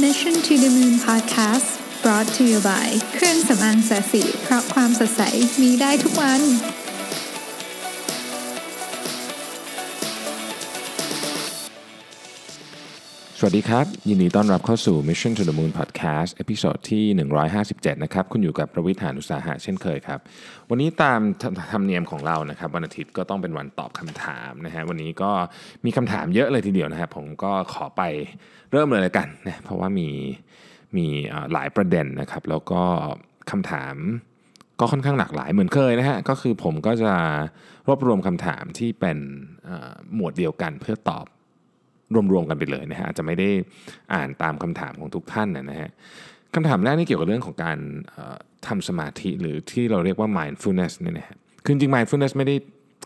Mission to the Moon Podcast brought to you by เครื่องสำอางศศิเพราะความสดใสมีได้ทุกวัน สวัสดีครับ ยินดีต้อนรับเข้าสู่ Mission to the Moon Podcast episode ที่ 157 นะครับ คุณอยู่กับผมรวิศ หาญอุตสาหะเช่นเคยครับ วันนี้ตามธรรมเนียมของเรานะครับ วันอาทิตย์ก็ต้องเป็นวันตอบคำถามนะฮะวันนี้ก็มีคำถามเยอะเลยทีเดียวนะครับ ผมก็ขอไปเริ่มเลยละกันนะเพราะว่ามีมีหลายประเด็นนะครับ แล้วก็คำถามก็ค่อนข้างหลากหลายเหมือนเคยนะฮะก็คือผมก็จะรวบรวมคำถามที่เป็นหมวดเดียวกันเพื่อตอบ รวมๆกันไปเลยนะฮะอาจจะไม่ได้อ่านตามคำถามของทุกท่านนะฮะคำถามแรกนี่เกี่ยวกับเรื่องของการเอ่อทำสมาธิหรือที่เราเรียกว่า mindfulness เนี่ยนะฮะคือจริง mindfulness ไม่ได้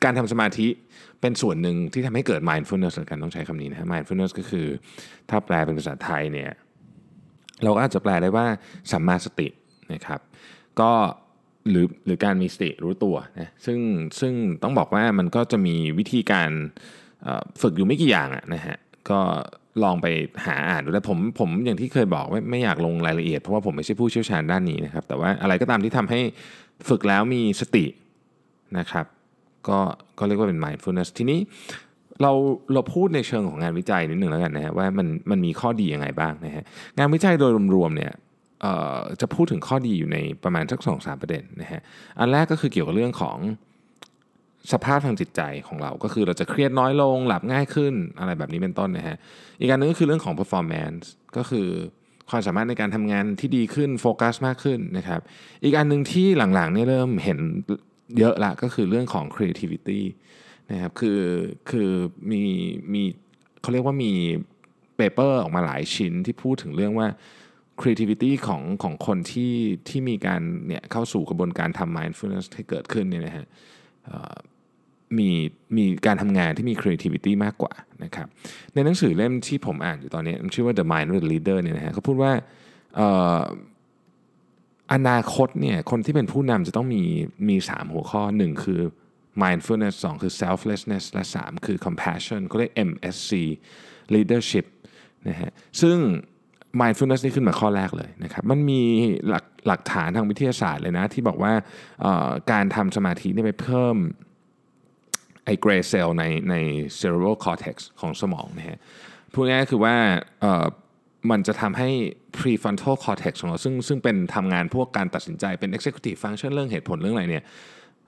การทำสมาธิเป็นส่วนหนึ่งที่ทำให้เกิด mindfulness เหมือนกันต้องใช้คำนี้นะฮะ mindfulness ก็คือถ้าแปลเป็นภาษาไทยเนี่ยเราก็อาจจะแปลได้ว่าสัมมาสตินะครับก็หรือหรือการมีสติรู้ตัวนะซึ่งซึ่งต้องบอกว่ามันก็จะมีวิธีการฝึกอยู่ไม่กี่อย่างะนะฮะ ก็ลองไปหาอ่านดูแล้วผมผมอย่างที่เคยบอกไม่ไม่อยากลงรายละเอียดเพราะว่าผมไม่ใช่ผู้เชี่ยวชาญด้านนี้นะครับ แต่ว่าอะไรก็ตามที่ทำให้ฝึกแล้วมีสตินะครับ ก็ก็เรียกว่าเป็น mindfulness ทีนี้เราเราพูดในเชิงของงานวิจัยนิดหนึ่งแล้วกันนะฮะว่ามันมันมีข้อดียังไงบ้างนะฮะงานวิจัยโดยรวมๆเนี่ยจะพูดถึงข้อดีอยู่ในประมาณสักสองสามประเด็นนะฮะอันแรกก็คือเกี่ยวกับเรื่องของ สภาพทางจิตใจของเรา ก็คือเราจะเครียดน้อยลงหลับง่ายขึ้นอะไรแบบนี้เป็นต้นนะฮะอีกการนึงก็คือเรื่องของ performance ก็คือความสามารถในการทำงานที่ดีขึ้นโฟกัสมากขึ้นนะครับอีกอันหนึ่งที่หลังๆเนี่ยเริ่มเห็นเยอะละก็คือเรื่องของ creativity นะครับคือคือมีมีเขาเรียกว่ามี paper ออกมาหลายชิ้นที่พูดถึงเรื่องว่า creativity ของของคนที่ที่มีการเนี่ยเข้าสู่กระบวนการทำ mindfulness ที่เกิดขึ้นเนี่ยนะฮะ มีมีการทำงานที่มี creativity มากกว่านะครับในหนังสือเล่มที่ผมอ่านอยู่ตอนนี้ชื่อว่า The Mind of the Leader เนี่ยนะฮะเขาพูดว่าอนาคตเนี่ยคนที่เป็นผู้นำจะต้องมีมี 3 หัวข้อ 1 คือ mindfulness 2 คือ selflessness และ 3 คือ compassion เขาเรียก MSC leadership นะฮะซึ่ง mindfulness นี่ขึ้นมาข้อแรกเลยนะครับมันมีหลักหลักฐานทางวิทยาศาสตร์เลยนะ ที่บอกว่าการทำสมาธิเนี่ยไปเพิ่ม ไอ้ gray cell ในใน cerebral cortex ของสมองนะฮะพูดง่ายๆคือว่าเอ่อมันจะทำให้ prefrontal cortex ของเราซึ่งซึ่งเป็นทำงานพวกการตัดสินใจเป็น executive function เรื่องเหตุผลเรื่องอะไรเนี่ย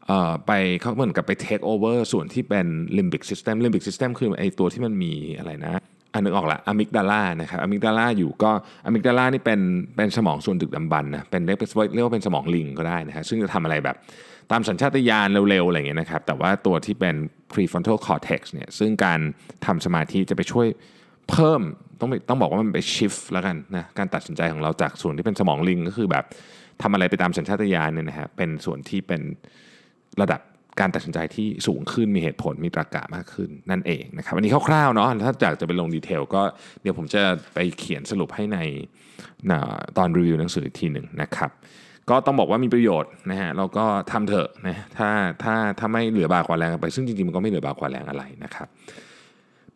เอ่อไปเขาเหมือนกับไป take over ส่วนที่เป็น limbic system limbic system คือไอ้ตัวที่มันมีอะไรนะอันนึกออกละอะมิกดาลานะครับอะมิกดาลาอยู่ก็อะมิกดาลานี่เป็นเป็นสมองส่วนดึกดำบรรพ์นะเป็นเรียกเรียกว่าเป็นสมองลิงก็ได้นะฮะซึ่งจะทำอะไรแบบ ตามสัญชาตญาณเร็วๆอะไรอย่างเงี้ยนะครับ แต่ว่าตัวที่เป็น prefrontal cortex เนี่ยซึ่งการทำสมาธิจะไปช่วยเพิ่มต้องต้องบอกว่ามันไป shift แล้วกันนะการตัดสินใจของเราจากส่วนที่เป็นสมองลิงก็คือแบบทำอะไรไปตามสัญชาตญาณเนี่ยนะฮะเป็นส่วนที่เป็นระดับการตัดสินใจที่สูงขึ้นมีเหตุผลมีตรรกะมากขึ้นนั่นเองนะครับอันนี้คร่าวๆเนาะถ้าอยากจะไปลงดีเทลก็เดี๋ยวผมจะไปเขียนสรุปให้ในนะตอนรีวิวหนังสืออีกทีหนึ่งนะครับ ก็ต้องบอกว่ามีประโยชน์นะฮะเราก็ทำเถอะนะถ้าถ้าถ้าไม่เหลือบากกว่าแรงไป ซึ่งจริงๆมันก็ไม่เหลือบากกว่าแรงอะไรนะครับ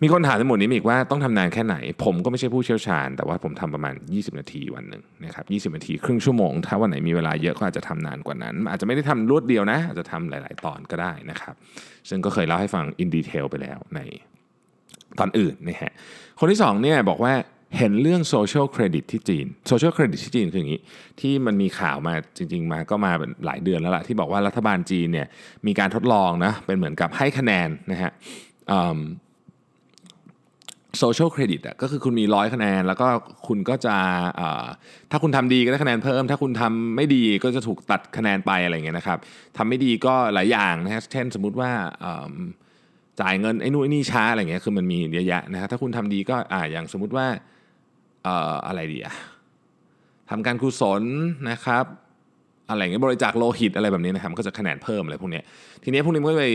มีคนถามในหมวดนี้มาอีกว่าต้องทำนานแค่ไหน ผมก็ไม่ใช่ผู้เชี่ยวชาญ แต่ว่าผมทำประมาณ 20 นาทีวันหนึ่งนะครับ20 นาทีครึ่งชั่วโมง ถ้าวันไหนมีเวลาเยอะก็อาจจะทำนานกว่านั้น อาจจะไม่ได้ทำรวดเดียวนะ อาจจะทำหลาย ๆ ตอนก็ได้นะครับ ซึ่งก็เคยเล่าให้ฟังอินดีเทลไปแล้วในตอนอื่นนะฮะคนที่สองเนี่ยบอกว่า เห็นเรื่อง social credit ที่จีน social credit ที่จีนคืออย่างนี้ ที่มันมีข่าวมาจริง ๆ มาก็มาหลายเดือนแล้วล่ะที่บอกว่ารัฐบาลจีนเนี่ยมีการทดลองนะเป็นเหมือนกับให้คะแนนนะฮะ social credit อะก็คือคุณมีร้อยคะแนน แล้วก็คุณก็จะถ้าคุณทำดีก็ได้คะแนนเพิ่ม ถ้าคุณทำไม่ดีก็จะถูกตัดคะแนนไปอะไรเงี้ยนะครับทำไม่ดีก็หลายอย่างนะฮะเช่นสมมุติว่าจ่ายเงินไอ้นู่นไอ้นี่ช้าอะไรเงี้ยคือมันมีเยอะแยะนะฮะถ้าคุณทำดีก็อ่าอย่างสมมุติว่า อออะไรดีอะทำการกุศลนะครับ อะไรเงี้ยบริจาคโลหิตอะไรแบบนี้นะครับมันก็จะคะแนนเพิ่มอะไรพวกเนี้ยทีนี้พวกนี้มันก็ไป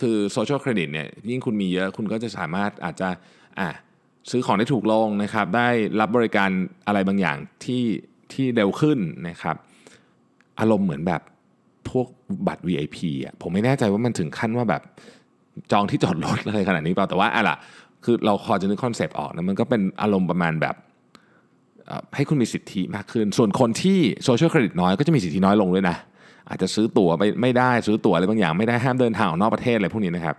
คือโซเชียลเครดิตเนี่ยยิ่งคุณมีเยอะคุณก็จะสามารถอาจจะอะซื้อของได้ถูกลงนะครับ ได้รับบริการอะไรบางอย่างที่ที่เร็วขึ้นนะครับ อารมณ์เหมือนแบบพวกบัตร VIP อะผมไม่แน่ใจว่ามันถึงขั้นว่าแบบจองที่จอดรถอะไรขนาดนี้เปล่าแต่ว่าอะล่ะคือเราพอจะนึก concept ออกนะมันก็เป็นอารมณ์ประมาณแบบ ให้คุณมีสิทธิมากขึ้น ส่วนคนที่ social credit น้อยก็จะมีสิทธิน้อยลงด้วยนะ อาจจะซื้อตั๋วรถไฟไม่ได้ซื้อตั๋วอะไรบางอย่างไม่ได้ห้ามเดินทางออกนอกประเทศอะไรพวกนี้นะครับ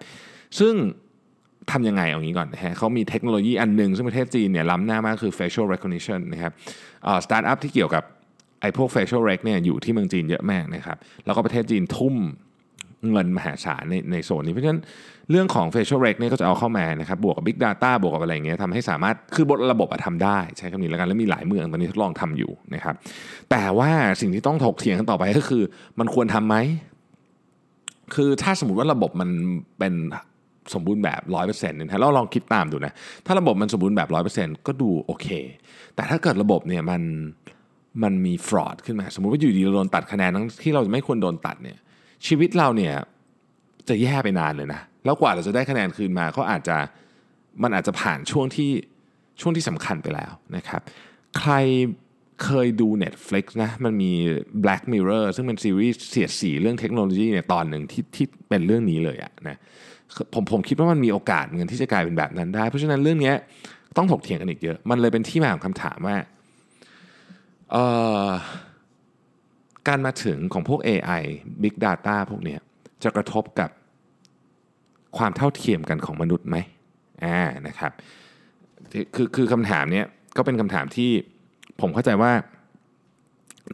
ซึ่งทำยังไงเอางี้ก่อนนะฮะเขามีเทคโนโลยีอันหนึ่งซึ่งประเทศจีนเนี่ยล้ำหน้ามากคือ facial recognition นะครับสตาร์ทอัพที่เกี่ยวกับไอ้พวก facial rec เนี่ยอยู่ที่เมืองจีนเยอะมากนะครับ แล้วก็ประเทศจีนทุ่ม เงินมหาศาลในในโซนนี้ เพราะฉะนั้นเรื่องของ facial rec เนี่ยก็จะเอาเข้ามานะครับบวกกับ big data บวกกับอะไรอย่างเงี้ยทำให้สามารถคือบทระบบอะทำได้ ใช้คำนี้แล้วกันแล้วมีหลายเมืองตอนนี้ทดลองทำอยู่นะครับแต่ว่าสิ่งที่ต้องถกเถียงกันต่อไปก็คือ มันควรทำไหมคือถ้าสมมติว่าระบบมันเป็นสมบูรณ์แบบร้อยเปอร์เซ็นต์เนี่ยเราลองคิดตามดูนะถ้าระบบมันสมบูรณ์แบบร้อยเปอร์เซ็นต์ก็ดูโอเค แต่ถ้าเกิดระบบเนี่ยมันมันมีฟรอดขึ้นมา สมมุติว่าอยู่ดีเราโดนตัดคะแนนทั้งที่เราไม่ควรโดนตัดเนี่ย ชีวิตเราเนี่ยจะแย่ไปนานเลยนะแล้วกว่าเราจะได้คะแนนคืนมาก็อาจจะมันอาจจะผ่านช่วงที่ช่วงที่สำคัญไปแล้วนะครับ ใครเคยดู Netflix นะมันมี Black Mirror ซึ่งเป็นซีรีส์เสียดสีเรื่องเทคโนโลยีเนี่ยตอนหนึ่งที่ที่เป็นเรื่องนี้เลยอะนะผมผมคิดว่ามันมีโอกาสเหมือนกันที่จะกลายเป็นแบบนั้นได้ เพราะฉะนั้นเรื่องนี้ต้องถกเถียงกันอีกเยอะ มันเลยเป็นที่มาของคำถามว่าเออ การมาถึงของพวก AI Big Data พวกนี้จะกระทบกับความเท่าเทียมกันของมนุษย์ไหมอ่านะครับคือคือคำถามนี้ก็เป็นคำถามที่ผมเข้าใจว่า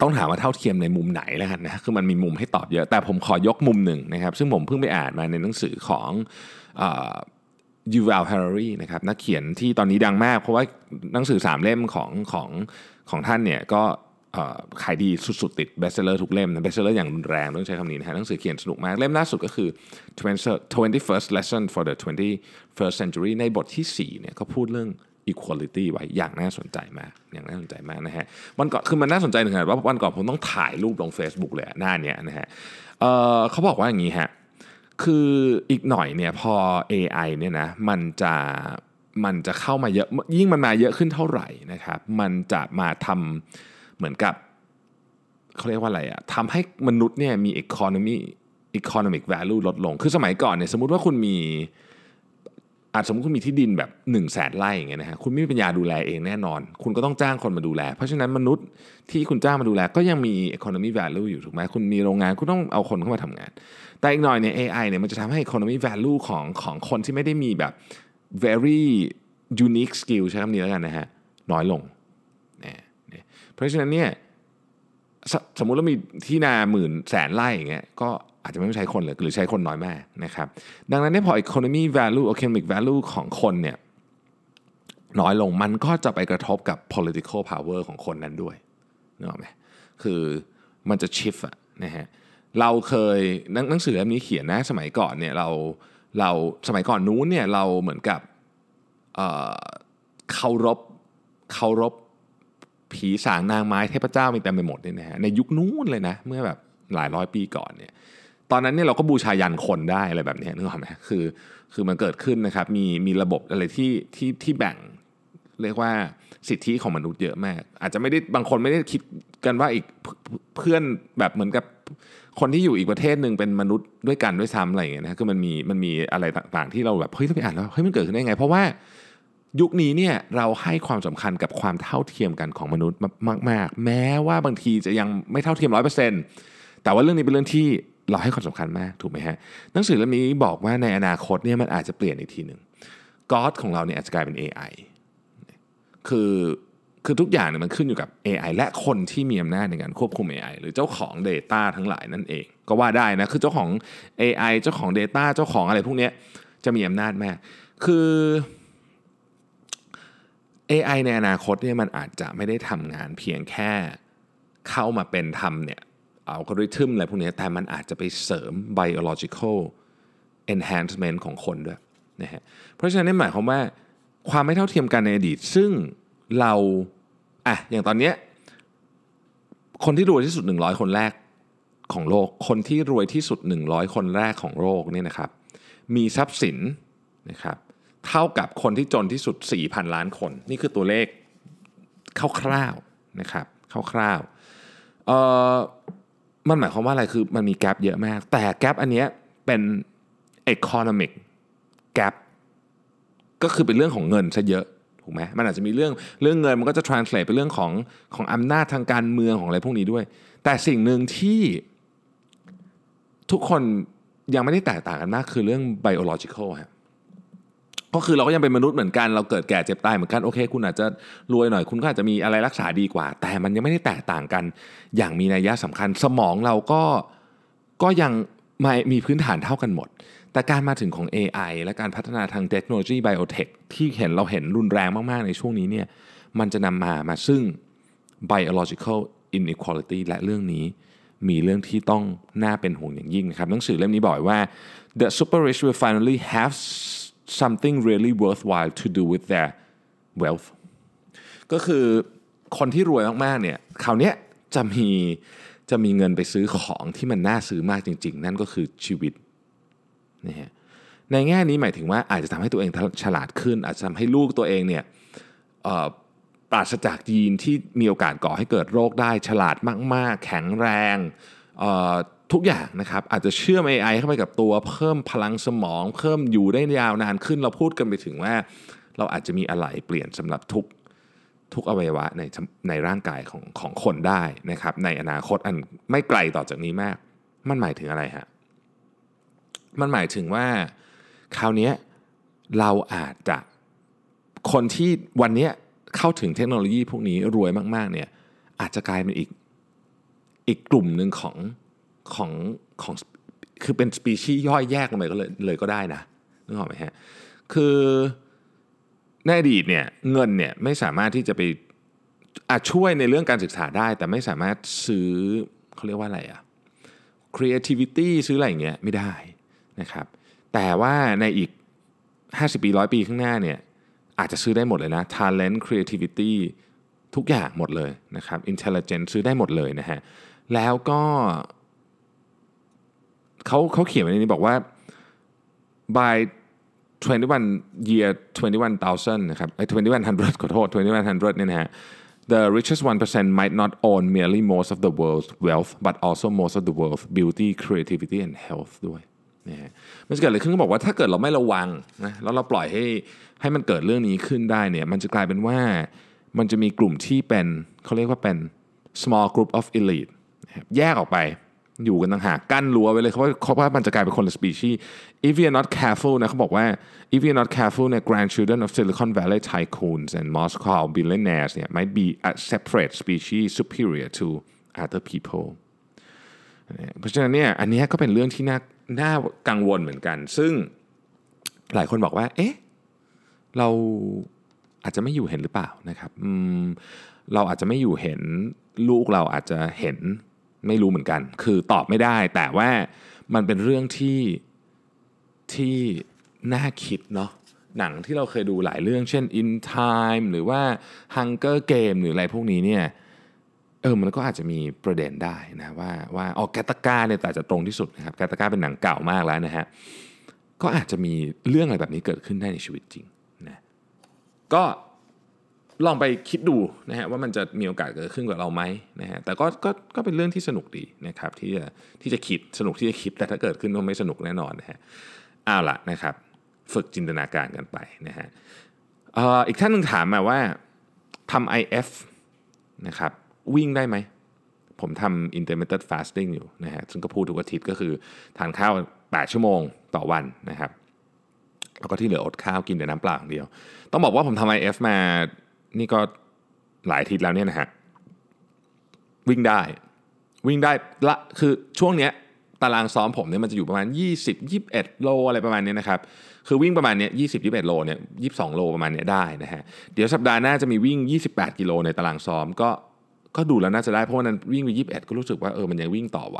ต้องถามว่าเท่าเทียมในมุมไหนแล้วกันนะคือมันมีมุมให้ตอบเยอะ แต่ผมขอยกมุมหนึ่งนะครับ ซึ่งผมเพิ่งไปอ่านมาในหนังสือของยูวัลฮารารีนะครับนักเขียนที่ตอนนี้ดังมาก เพราะว่าหนังสือสามเล่มของของของท่านเนี่ยก็ ขายดีสุดๆติด bestseller ทุกเล่มนะ bestseller อย่างรุนแรงต้องใช้คำนี้นะฮะหนังสือเขียนสนุกมาก เล่มล่าสุดก็คือ 21 lessons for the 21st century ในบทที่4เนี่ยเขาพูดเรื่อง equality ไว้อย่างน่าสนใจมากอย่างน่าสนใจมากนะฮะวันก่อนคือมันน่าสนใจถึงขนาดว่าวันก่อนผมต้องถ่ายรูปลง Facebook เลยหน้าเนี้ยนะฮะเเขาบอกว่าอย่างนี้ฮะคืออีกหน่อยเนี่ยพอ AI เนี่ยนะมันจะมันจะเข้ามาเยอะยิ่งมันมาเยอะขึ้นเท่าไหร่นะครับมันจะมาทำ เหมือนกับเขาเรียกว่าอะไรอะทำให้มนุษย์เนี่ยมี economy economic value ลดลง คือสมัยก่อนเนี่ยสมมติว่าคุณมีอาจสมมติคุณมีที่ดินแบบ1นึ่งแสนไร่อย่างเงี้ยนะฮะคุณไม่มีปัญญาดูแลเองแน่นอน คุณก็ต้องจ้างคนมาดูแล เพราะฉะนั้นมนุษย์ที่คุณจ้างมาดูแลก็ยังมี economy value อยู่ถูกไหมคุณมีโรงงานคุณต้องเอาคนเข้ามาทำงาน แต่อีกหน่อยเนี่ย AI เนี่ยมันจะทำให้ economy value ของของคนที่ไม่ได้มีแบบ very unique skill ใช้คำนี้แล้วกันนะฮะน้อยลง เพราะฉะนั้นเนี่ยสสมมุติเรามีที่นาหมื่นแสนไร่อย่างเงี้ยก็อาจจะไม่ต้องใช้คนเลยหรือใช้คนน้อยมากนะครับดังนั้นเนี่ยพอ economy value economic value ของคนเนี่ยน้อยลงมันก็จะไปกระทบกับ political power ของคนนั้นด้วยนึกออกไหมคือมันจะ shift อะนะฮะเราเคยหนังสือเล่มนี้เขียนนะสมัยก่อนเนี่ยเราเราสมัยก่อนนู้นเนี่ยเราเหมือนกับเคารพเคารพ ผีสางนางไม้เทพเจ้ามีเต็มไปหมดเนี่ยนะฮะในยุคนู้นเลยนะ เมื่อแบบหลายร้อยปีก่อนเนี่ยตอนนั้นเนี่ยเราก็บูชายันคนได้อะไรแบบนี้นึกออกไหมคือคือมันเกิดขึ้นนะครับมีมีระบบอะไรที่ที่ที่แบ่งเรียกว่าสิทธิของมนุษย์เยอะมาก อาจจะไม่ได้บางคนไม่ได้คิดกันว่าอีกเพื่อนแบบเหมือนกับคนที่อยู่อีกประเทศหนึ่งเป็นมนุษย์ด้วยกันด้วยซ้ำอะไรอย่างเงี้ยนะคือมันมีมันมีอะไรต่างๆ ที่เราแบบเฮ้ยต้องไปอ่านแล้วเฮ้ยมันเกิดขึ้นได้ไง เพราะว่า ยุคนี้เนี่ยเราให้ความสำคัญกับความเท่าเทียมกันของมนุษย์มาก ๆ แม้ว่าบางทีจะยังไม่เท่าเทียมร้อยเปอร์เซ็นต์แต่ว่าเรื่องนี้เป็นเรื่องที่เราให้ความสำคัญมากถูกไหมฮะหนังสือเล่มนี้บอกว่าในอนาคตเนี่ยมันอาจจะเปลี่ยนอีกทีหนึ่งก็อดของเราเนี่ยอาจจะกลายเป็น AI คือคือทุกอย่างเนี่ยมันขึ้นอยู่กับ AI และคนที่มีอำนาจในการควบคุม AI หรือเจ้าของ Data ทั้งหลายนั่นเอง ก็ว่าได้นะ คือเจ้าของ AI เจ้าของ Data เจ้าของอะไรพวกนี้จะมีอำนาจมาก คือ AI ในอนาคตเนี่ยมันอาจจะไม่ได้ทำงานเพียงแค่เข้ามาเป็นทำเนี่ยเอัลกริทึมอะไรพวกนี้แต่มันอาจจะไปเสริม biological enhancement ของคนด้วยนะฮะเพราะฉะนั้นหมายความว่าความไม่เท่าเทียมกันในอดีต ซึ่งเราอะอย่างตอนเนี้ยคนที่รวยที่สุด 100 คนแรกของโลก คนที่รวยที่สุด 100 คนแรกของโลกนี่นะครับมีทรัพย์สินนะครับ เท่ากับคนที่จนที่สุด 4,000 ล้านคน นี่คือตัวเลขคร่าวๆนะครับคร่าวๆเอ่อมันหมายความว่าอะไรคือมันมีแกลบเยอะมาก แต่แกลบอันเนี้ยเป็น economic gap ก็คือเป็นเรื่องของเงินซะเยอะถูกไหมมันอาจจะมีเรื่องเรื่องเงินมันก็จะ translate ไปเรื่องของของอำนาจทางการเมืองของอะไรพวกนี้ด้วย แต่สิ่งหนึ่งที่ทุกคนยังไม่ได้แตกต่างกันมากคือเรื่อง biological ครับ ก็คือเราก็ยังเป็นมนุษย์เหมือนกันเราเกิดแก่เจ็บตายเหมือนกันโอเค คุณอาจจะรวยหน่อย คุณก็อาจจะมีอะไรรักษาดีกว่า แต่มันยังไม่ได้แตกต่างกัน อย่างมีนัยยะสำคัญ สมองเราก็ก็ยังไม่มีพื้นฐานเท่ากันหมด แต่การมาถึงของ AI และการพัฒนาทางเทคโนโลยีไบโอเทคที่เห็นเราเห็นรุนแรงมาก ๆ ในช่วงนี้เนี่ยมันจะนำมามาซึ่ง biological inequality และเรื่องนี้มีเรื่องที่ต้องน่าเป็นห่วงอย่างยิ่งนะครับหนังสือเล่มนี้บอกว่า the super rich will finally have something really worthwhile to do with their wealth ก็คือคนที่รวยมากๆเนี่ยคราวนี้จะมีจะมีเงินไปซื้อของที่มันน่าซื้อมากจริง ๆ นั่นก็คือชีวิตนะฮะในแง่นี้หมายถึงว่าอาจจะทำให้ตัวเองฉลาดขึ้น อาจจะทำให้ลูกตัวเองเนี่ยปราศจากยีนที่มีโอกาสก่อให้เกิดโรคได้ฉลาดมาก ๆ แข็งแรง ทุกอย่างนะครับอาจจะเชื่อม AI เข้าไปกับตัวเพิ่มพลังสมอง เพิ่มอยู่ได้ยาวนานขึ้น เราพูดกันไปถึงว่า เราอาจจะมีอะไรเปลี่ยนสำหรับทุกทุกอวัยวะในในร่างกายของของคนได้นะครับ ในอนาคตอันไม่ไกลต่อจากนี้มาก มันหมายถึงอะไรฮะมันหมายถึงว่าคราวนี้เราอาจจะคนที่วันนี้เข้าถึงเทคโนโลยีพวกนี้รวยมากๆเนี่ยอาจจะกลายเป็นอีกอีกกลุ่มหนึ่งของ ของของคือเป็นสปีชีส์ย่อยแยกลงไปก็เลยเลยก็ได้นะนึกออกไหมฮะคือในอดีตเนี่ยเงินเนี่ยไม่สามารถที่จะไปอาจช่วยในเรื่องการศึกษาได้ แต่ไม่สามารถซื้อเขาเรียกว่าอะไรอะ creativity ซื้ออะไรอย่างเงี้ยไม่ได้นะครับแต่ว่าในอีก 50 ปีร้อยปีข้างหน้าเนี่ยอาจจะซื้อได้หมดเลยนะ talent creativity ทุกอย่างหมดเลยนะครับ intelligence ซื้อได้หมดเลยนะฮะแล้วก็ เขาเขาเขียนไว้ในนี้บอกว่า by 21 year 21,000นะครับไอ้2100ขอโทษ2100เนี่ยนะฮะ the richest 1% might not own merely most of the world's wealth but also most of the world's beauty creativity and health ด้วยนะฮะมันจะเกิดอะไรขึ้นก็บอกว่าถ้าเกิดเราไม่ระวังนะแล้วเราปล่อยให้ให้มันเกิดเรื่องนี้ขึ้นได้เนี่ยมันจะกลายเป็นว่ามันจะมีกลุ่มที่เป็นเขาเรียกว่าเป็น small group of elite แยกออกไป อยู่กันต่างหากกั้นรั้วไว้เลยเพราะว่าเพราะว่ามันจะกลายเป็นคนละสปีชีส์ if we are not careful นะเขาบอกว่า if we are not careful เนี่ย grandchildren of Silicon Valley tycoons and Moscow billionaires เนี่ย might be a separate species superior to other people เพราะฉะนั้นเนี่ยอันนี้ก็เป็นเรื่องที่น่าน่ากังวลเหมือนกัน ซึ่งหลายคนบอกว่า เอ๊ะ เราอาจจะไม่อยู่เห็นหรือเปล่านะครับเราอาจจะไม่อยู่เห็นลูกเราอาจจะเห็น ไม่รู้เหมือนกัน คือตอบไม่ได้ แต่ว่ามันเป็นเรื่องที่ที่น่าคิดเนาะหนังที่เราเคยดูหลายเรื่องเช่น In Time หรือว่า Hunger Game หรืออะไรพวกนี้เนี่ยเออมันก็อาจจะมีประเด็นได้นะว่าว่าออกแกตากาเนี่ยแต่จะตรงที่สุดนะครับแกตากาเป็นหนังเก่ามากแล้วนะฮะก็อาจจะมีเรื่องอะไรแบบนี้เกิดขึ้นได้ในชีวิตจริงนะก็ ลองไปคิดดูนะฮะว่ามันจะมีโอกาสเกิดขึ้นกับเราไหมนะฮะแต่ก็ก็ก็เป็นเรื่องที่สนุกดีนะครับที่จะที่จะคิดสนุกที่จะคิดแต่ถ้าเกิดขึ้นก็ไม่สนุกแน่นอนนะฮะเอาละนะครับ ฝึกจินตนาการกันไปนะฮะอีกท่านหนึ่งถามมาว่าทำ IF นะครับวิ่งได้ไหม ผมทำ intermittent fasting อยู่นะฮะซึ่งก็พูดทุกอาทิตย์ก็คือทานข้าว 8 ชั่วโมงต่อวันนะครับแล้วก็ที่เหลืออดข้าวกินแต่น้ำเปล่าอย่างเดียว ต้องบอกว่าผมทำ IF มา นี่ก็หลายทิศแล้วเนี่ยนะฮะวิ่งได้ วิ่งได้ละคือช่วงเนี้ยตารางซ้อมผมเนี่ยมันจะอยู่ประมาณ 20 21 โลอะไรประมาณนี้นะครับ คือวิ่งประมาณเนี้ย20 21 โลเนี่ย22 โลประมาณเนี้ยได้นะฮะ เดี๋ยวสัปดาห์หน้าจะมีวิ่ง 28 กิโลในตารางซ้อม ก็ก็ดูแล้วน่าจะได้เพราะว่านั้นวิ่งไป 21 ก็รู้สึกว่าเออมันยังวิ่งต่อไหว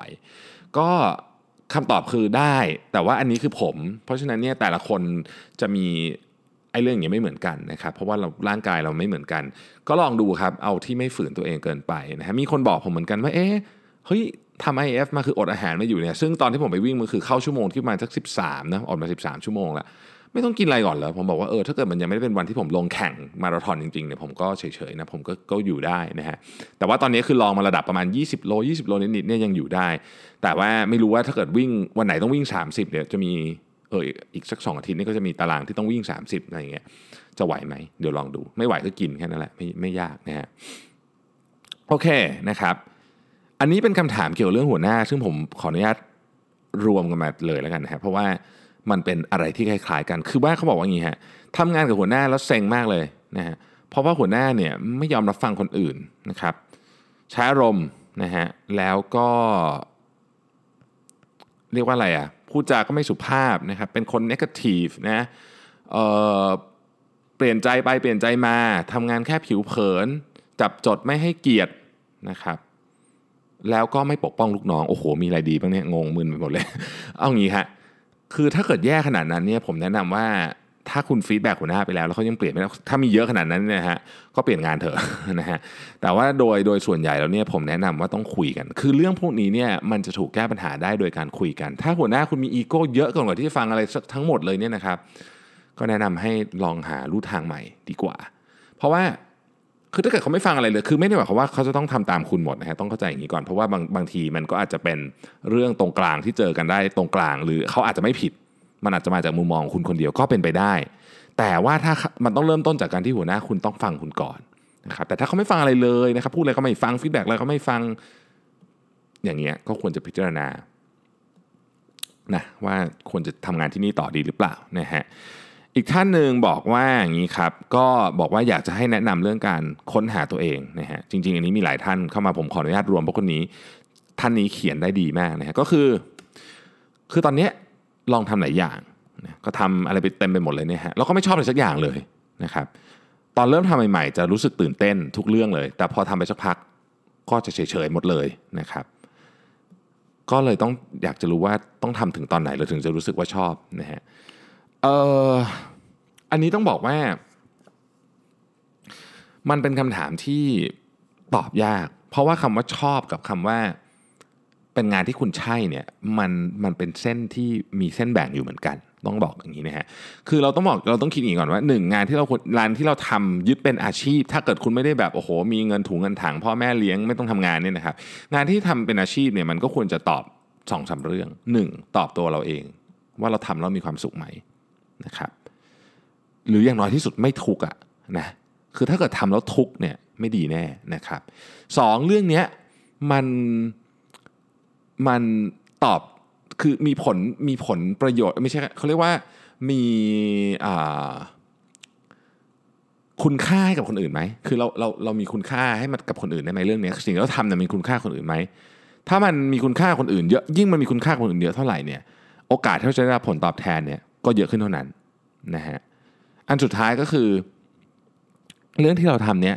ก็คำตอบคือได้ แต่ว่าอันนี้คือผม เพราะฉะนั้นเนี่ยแต่ละคนจะมี อ้เรื่องอย่างนี้ไม่เหมือนกันนะครับเพราะว่าเราร่างกายเราไม่เหมือนกัน ก็ลองดูครับเอาที่ไม่ฝืนตัวเองเกินไปนะฮะมีคนบอกผมเหมือนกันว่าเอ๊ะเฮ้ยทำไอเอฟมาคืออดอาหารมาอยู่เนี่ยซึ่งตอนที่ผมไปวิ่งมันคือเข้าชั่วโมงที่ประมาณสักสิบสามนะออกมาสิบสามชั่วโมงแล้วไม่ต้องกินอะไรก่อนเลยผมบอกว่าเออถ้าเกิดมันยังไม่ได้เป็นวันที่ผมลงแข่งมาราธอนจริงๆเนี่ยผมก็เฉยๆนะผมก็ก็อยู่ได้นะฮะแต่ว่าตอนนี้คือลองมาระดับประมาณ 20 โล 20 โลนิดๆเนี่ยยังอยู่ได้ แต่ว่าไม่รู้ว่าถ้าเกิดวิ่งวันไหนต้องวิ่ง 30เนี่ยจะมี อออีกสักสองอาทิตย์นี่ก็จะมีตารางที่ต้องวิ่ง 30อะไรอย่างเงี้ยจะไหวไหมเดี๋ยวลองดู ไม่ไหวก็กินแค่นั้นแหละไม่ไม่ยากนะฮะโอเคนะครับ อันนี้เป็นคำถามเกี่ยวเรื่องหัวหน้า ซึ่งผมขออนุญาตรวมกันมาเลยแล้วกันนะครับเพราะว่ามันเป็นอะไรที่คล้ายๆกัน คือว่าเขาบอกว่าอย่างนี้ฮะทำงานกับหัวหน้าแล้วเซ็งมากเลยนะฮะ เพราะว่าหัวหน้าเนี่ยไม่ยอมรับฟังคนอื่นนะครับ ใช้อารมณ์นะฮะ แล้วก็ เรียกว่าอะไรอะ พูดจาก็ไม่สุภาพนะครับเป็นคนนกาทีฟนะเปลี่ยนใจไปเปลี่ยนใจมาทำงานแค่ผิวเผิน จับจดไม่ให้เกียรตินะครับแล้วก็ไม่ปกป้องลูกน้อง โอ้โห มีอะไรดีบ้างเนี่ยงงมึนไปหมดเลย เอางี้ฮะคือถ้าเกิดแย่ขนาดนั้นเนี่ยผมแนะนำว่า ถ้าคุณ feedback หัวหน้าไปแล้วแล้วเขายังเปลี่ยนไม่ได้ถ้ามีเยอะขนาดนั้นเนี่ยฮะก็เปลี่ยนงานเถอะนะฮะแต่ว่าโดยโดยส่วนใหญ่แล้วเนี่ยผมแนะนำว่าต้องคุยกัน คือเรื่องพวกนี้เนี่ยมันจะถูกแก้ปัญหาได้โดยการคุยกัน ถ้าหัวหน้าคุณมีอีโก้เยอะกว่าที่จะฟังอะไรทั้งหมดเลยเนี่ยนะครับ ก็แนะนำให้ลองหาลู่ทางใหม่ดีกว่า เพราะว่าคือถ้าเกิดเขาไม่ฟังอะไรเลย คือไม่ได้หมายความว่าเขาจะต้องทำตามคุณหมดนะฮะต้องเข้าใจอย่างนี้ก่อนเพราะว่าบางบางทีมันก็อาจจะเป็นเรื่องตรงกลางที่เจอกันได้ตรงกลาง หรือเขาอาจจะไม่ผิด มันอาจจะมาจากมุมมองคุณคนเดียวก็เป็นไปได้ แต่ว่าถ้ามันต้องเริ่มต้นจากการที่หัวหน้าคุณต้องฟังคุณก่อนนะครับแต่ถ้าเขาไม่ฟังอะไรเลยนะครับพูดอะไรก็ไม่ฟังฟีดแบ็กอะไรก็ไม่ฟังอย่างเงี้ยก็ควรจะพิจารณานะว่าควรจะทำงานที่นี่ต่อดีหรือเปล่านะฮะอีกท่านหนึ่งบอกว่าอย่างนี้ครับก็บอกว่าอยากจะให้แนะนำเรื่องการค้นหาตัวเองนะฮะจริง ๆ อันนี้มีหลายท่านเข้ามาผมขออนุญาตรวมเพราะคนนี้ ท่านนี้เขียนได้ดีมากนะฮะก็คือ คือตอนเนี้ย ลองทำหลายอย่างนะก็ทำอะไรไปเต็มไปหมดเลยเนี่ยฮะแล้วก็ไม่ชอบอะไรสักอย่างเลยนะครับตอนเริ่มทำใหม่ๆ จะรู้สึกตื่นเต้นทุกเรื่องเลย แต่พอทำไปสักพักก็จะเฉยๆหมดเลยนะครับ ก็เลยต้องอยากจะรู้ว่าต้องทำถึงตอนไหนเราถึงจะรู้สึกว่าชอบนะฮะเอ่ออันนี้ต้องบอกว่า มันเป็นคำถามที่ตอบยาก เพราะว่าคำว่าชอบกับคำว่า เป็นงานที่คุณใช่เนี่ยมันมันเป็นเส้นที่มีเส้นแบ่งอยู่เหมือนกัน ต้องบอกอย่างนี้นะฮะคือเราต้องบอกเราต้องคิดอย่างนี้ก่อนว่าหนึ่งงานที่เรางานที่เราทำยึดเป็นอาชีพ ถ้าเกิดคุณไม่ได้แบบโอ้โห มีเงินถุงเงินถังพ่อแม่เลี้ยงไม่ต้องทำงานเนี่ยนะครับงานที่ทำเป็นอาชีพเนี่ยมันก็ควรจะตอบสองสาเรื่องหนึ่งตอบตัวเราเอง ว่าเราทำแล้วมีความสุขไหมนะครับ หรืออย่างน้อยที่สุดไม่ทุกอะนะคือถ้าเกิดทำแล้วทุกเนี่ยไม่ดีแน่นะครับสองเรื่องเนี้ยมัน มันตอบคือมีผลมีผลประโยชน์ไม่ใช่เขาเรียกว่ามีคุณค่าให้กับคนอื่นไหม คือเราเราเรามีคุณค่าให้มันกับคนอื่นได้ไหมเรื่องนี้สิ่งที่เราทำเนี่ยมีคุณค่าคนอื่นไหม ถ้ามันมีคุณค่าคนอื่นเยอะยิ่งมันมีคุณค่าคนอื่นเยอะเท่าไหร่เนี่ยโอกาสที่เราจะได้รับผลตอบแทนเนี่ยก็เยอะขึ้นเท่านั้นนะฮะอันสุดท้ายก็คือ เรื่องที่เราทำเนี่ย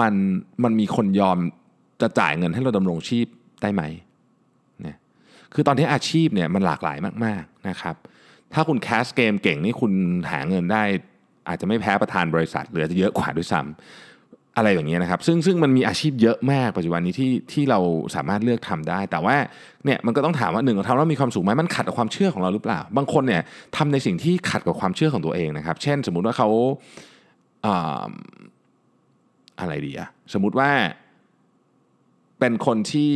มันมันมีคนยอมจะจ่ายเงินให้เราดำรงชีพได้ไหม คือตอนที่อาชีพเนี่ยมันหลากหลายมากๆนะครับถ้าคุณแคสเกมเก่งนี่คุณหาเงินได้ อาจจะไม่แพ้ประธานบริษัทหรืออาจจะเยอะกว่าด้วยซ้ำอะไรอย่างเงี้ยนะครับ ซึ่งซึ่งมันมีอาชีพเยอะมากปัจจุบันนี้ที่ที่เราสามารถเลือกทำได้ แต่ว่าเนี่ยมันก็ต้องถามว่าหนึ่งเราทำแล้วมีความสุขไหมมันขัดกับความเชื่อของเราหรือเปล่า บางคนเนี่ยทำในสิ่งที่ขัดกับความเชื่อของตัวเองนะครับ เช่น สมมุติว่าเขาอะไรดีอะสมมุติว่าเป็นคนที่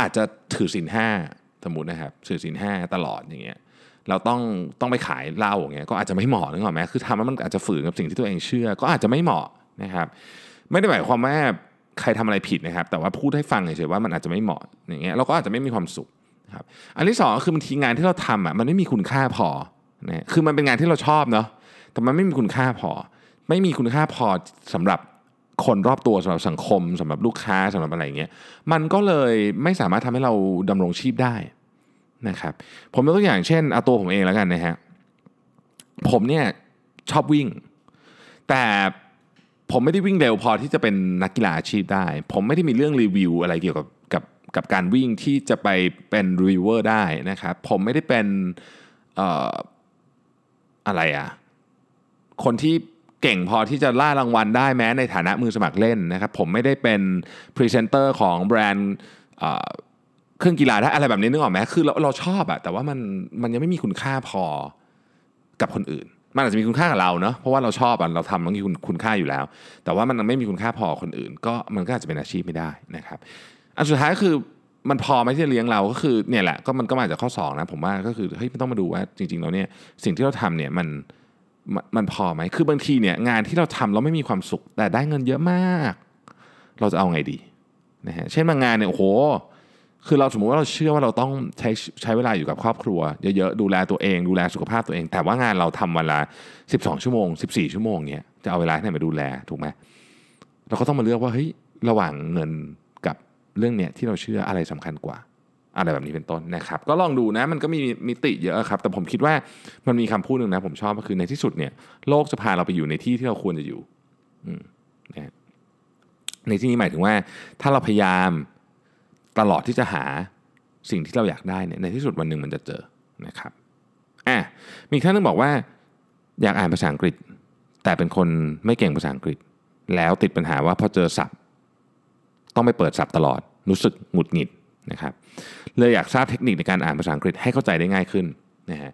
อาจจะถือศีลห้าสมมตินะครับถือศีลห้าตลอดอย่างเงี้ยเราต้องต้องไปขายเหล้าอย่างเงี้ยก็อาจจะไม่เหมาะนึกออกไหมคือทำแล้วมันอาจจะฝืนกับสิ่งที่ตัวเองเชื่อ ก็อาจจะไม่เหมาะนะครับ ไม่ได้หมายความว่าใครทำอะไรผิดนะครับ แต่ว่าพูดให้ฟังเฉยๆว่ามันอาจจะไม่เหมาะอย่างเงี้ยเราก็อาจจะไม่มีความสุขครับอันที่สองคือบางทีงานที่เราทำอะมันไม่มีคุณค่าพอนะคือมันเป็นงานที่เราชอบเนาะแต่มันไม่มีคุณค่าพอ ไม่มีคุณค่าพอสำหรับ คนรอบตัวสำหรับสังคมสำหรับลูกค้าสำหรับอะไรเงี้ยมันก็เลยไม่สามารถทำให้เราดำรงชีพได้นะครับ ผมยกตัวอย่างเช่นเอาตัวผมเองแล้วกันนะฮะผมเนี่ยชอบวิ่ง แต่ผมไม่ได้วิ่งเร็วพอที่จะเป็นนักกีฬาอาชีพได้ ผมไม่ได้มีเรื่องรีวิวอะไรเกี่ยวกับกับกับการวิ่งที่จะไปเป็นรีวิวเวอร์ได้นะครับผมไม่ได้เป็นอออะไรอะคนที่ เก่งพอที่จะล่ารางวัลได้แม้ในฐานะมือสมัครเล่นนะครับ ผมไม่ได้เป็นพรีเซนเตอร์ของแบรนด์เครื่องกีฬาได้อะไรแบบนี้นึกออกไหมคือเราเราชอบอะแต่ว่ามันมันยังไม่มีคุณค่าพอกับคนอื่น มันอาจจะมีคุณค่ากับเราเนาะเพราะว่าเราชอบอะเราทำมันมีคุณคุณค่าอยู่แล้ว แต่ว่ามันไม่มีคุณค่าพอคนอื่น ก็มันก็อาจจะเป็นอาชีพไม่ได้นะครับอันสุดท้ายคือมันพอไหมที่จะเลี้ยงเราก็คือเนี่ยแหละก็มันก็มาจากข้อสองนะผมว่าก็คือเฮ้ยมันต้องมาดูว่าจริงๆแล้วเนี่ยสิ่งที่เราทำเนี่ยมัน มันมันพอไหม คือบางทีเนี่ยงานที่เราทำเราไม่มีความสุข แต่ได้เงินเยอะมาก เราจะเอาไงดีนะฮะ เช่นบางงานเนี่ยโอ้โห คือเราสมมติว่าเราเชื่อว่าเราต้องใช้ใช้เวลาอยู่กับครอบครัว เยอะๆ ดูแลตัวเอง ดูแลสุขภาพตัวเอง แต่ว่างานเราทำวันละ 12 ชั่วโมง 14 ชั่วโมงเนี่ยจะเอาเวลาไหนมาดูแลถูกไหมเราก็ต้องมาเลือกว่าเฮ้ยระหว่างเงินกับเรื่องเนี้ยที่เราเชื่ออะไรสำคัญกว่า อะไรแบบนี้เป็นต้นนะครับ ก็ลองดูนะมันก็มีมิติเยอะครับ แต่ผมคิดว่ามันมีคำพูดหนึ่งนะ ผมชอบก็คือในที่สุดเนี่ยโลกจะพาเราไปอยู่ในที่ที่เราควรจะอยู่นะในที่นี้หมายถึงว่าถ้าเราพยายามตลอดที่จะหาสิ่งที่เราอยากได้เนี่ยในที่สุดวันหนึ่งมันจะเจอนะครับอะมีท่านนึงบอกว่า อยากอ่านภาษาอังกฤษ แต่เป็นคนไม่เก่งภาษาอังกฤษ แล้วติดปัญหาว่าพอเจอศัพท์ ต้องไปเปิดศัพท์ตลอดรู้สึกหงุดหงิด นะครับเลยอยากทราบเทคนิคในการอ่านภาษาอังกฤษให้เข้าใจได้ง่ายขึ้นนะฮะ